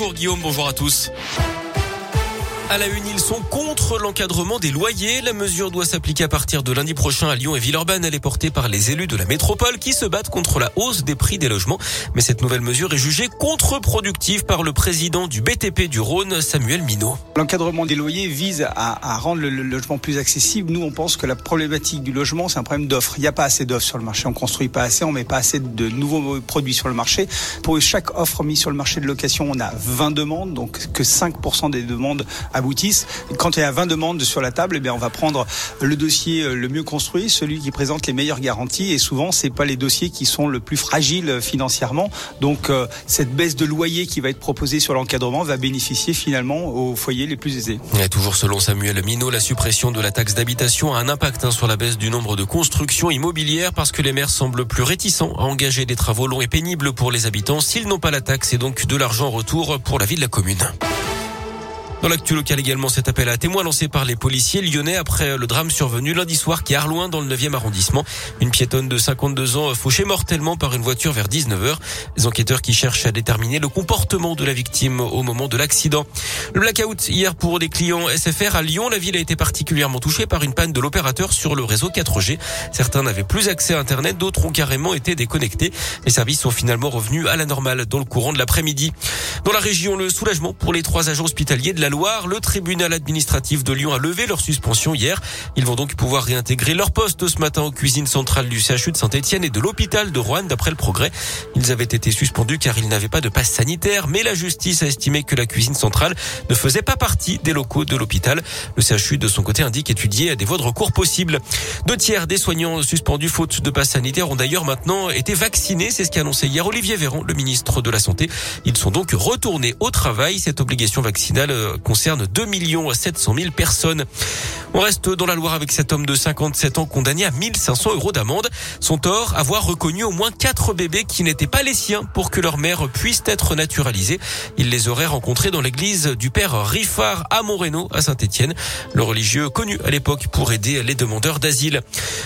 Bonjour Guillaume, bonjour à tous. À la une, ils sont contre l'encadrement des loyers. La mesure doit s'appliquer à partir de lundi prochain à Lyon et Villeurbanne. Elle est portée par les élus de la métropole qui se battent contre la hausse des prix des logements. Mais cette nouvelle mesure est jugée contre-productive par le président du BTP du Rhône, Samuel Minot. L'encadrement des loyers vise à, rendre le, logement plus accessible. Nous, on pense que la problématique du logement, c'est un problème d'offre. Il n'y a pas assez d'offres sur le marché. On construit pas assez, on met pas assez de nouveaux produits sur le marché. Pour chaque offre mise sur le marché de location, on a 20 demandes, donc que 5% des demandes aboutissent. Quand il y a 20 demandes sur la table, eh on va prendre le dossier euh, le mieux construit, celui qui présente les meilleures garanties. Et souvent, c'est pas les dossiers qui sont le plus fragiles financièrement. Donc, euh, cette baisse de loyer qui va être proposée sur l'encadrement va bénéficier finalement aux foyers les plus aisés. Toujours selon Samuel Minot, la suppression de la taxe d'habitation a un impact hein, sur la baisse du nombre de constructions immobilières parce que les maires semblent plus réticents à engager des travaux longs et pénibles pour les habitants s'ils n'ont pas la taxe et donc de l'argent en retour pour la vie de la commune. Dans l'actu local également, cet appel à témoins lancé par les policiers lyonnais après le drame survenu lundi soir qui est Arloin dans le 9e arrondissement. Une piétonne de 52 ans fauchée mortellement par une voiture vers 19h. Les enquêteurs qui cherchent à déterminer le comportement de la victime au moment de l'accident. Le blackout hier pour des clients SFR à Lyon. La ville a été particulièrement touchée par une panne de l'opérateur sur le réseau 4G. Certains n'avaient plus accès à Internet, d'autres ont carrément été déconnectés. Les services sont finalement revenus à la normale dans le courant de l'après-midi. Dans la région, le soulagement pour les trois agents hospitaliers de la Loire. Le tribunal administratif de Lyon a levé leur suspension hier. Ils vont donc pouvoir réintégrer leur poste ce matin aux cuisines centrales du CHU de Saint-Etienne et de l'hôpital de Rouen d'après le progrès. Ils avaient été suspendus car ils n'avaient pas de passe sanitaire, mais la justice a estimé que la cuisine centrale ne faisait pas partie des locaux de l'hôpital. Le CHU de son côté indique étudier des voies de recours possibles. Deux tiers des soignants suspendus faute de passe sanitaire ont d'ailleurs maintenant été vaccinés. C'est ce qu'a annoncé hier Olivier Véran, le ministre de la Santé. Ils sont donc retournés au travail. Cette obligation vaccinale euh, concerne 2 700 000 personnes. On reste dans la Loire avec cet homme de 57 ans condamné à 1500 euros d'amende. Son tort, avoir reconnu au moins quatre bébés qui n'étaient pas les siens pour que leur mère puisse être naturalisée. Il les aurait rencontrés dans l'église du père Riffard à Montréno, à Saint-Étienne. Le religieux connu à l'époque pour aider les demandeurs d'asile.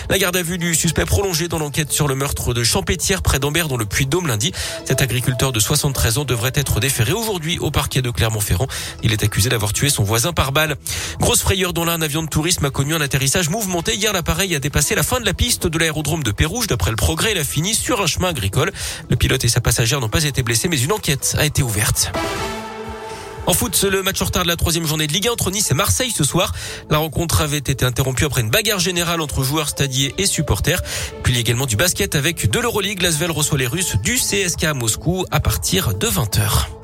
La garde à vue du suspect prolongée dans l'enquête sur le meurtre de Champétière près d'Ambert dans le Puy-de-Dôme lundi. Cet agriculteur de 73 ans devrait être déféré aujourd'hui au parquet de Clermont-Ferrand. Il est d'avoir tué son voisin par balle. Grosse frayeur dont là un avion de tourisme a connu un atterrissage mouvementé. Hier, l'appareil a dépassé la fin de la piste de l'aérodrome de Pérouge. D'après le progrès, il a fini sur un chemin agricole. Le pilote et sa passagère n'ont pas été blessés, mais une enquête a été ouverte. En foot, le match en retard de la troisième journée de Ligue 1 entre Nice et Marseille ce soir. La rencontre avait été interrompue après une bagarre générale entre joueurs stadiers et supporters. Puis il y a également du basket avec de l'Euroleague. Lasvel reçoit les Russes du CSK à Moscou à partir de 20h.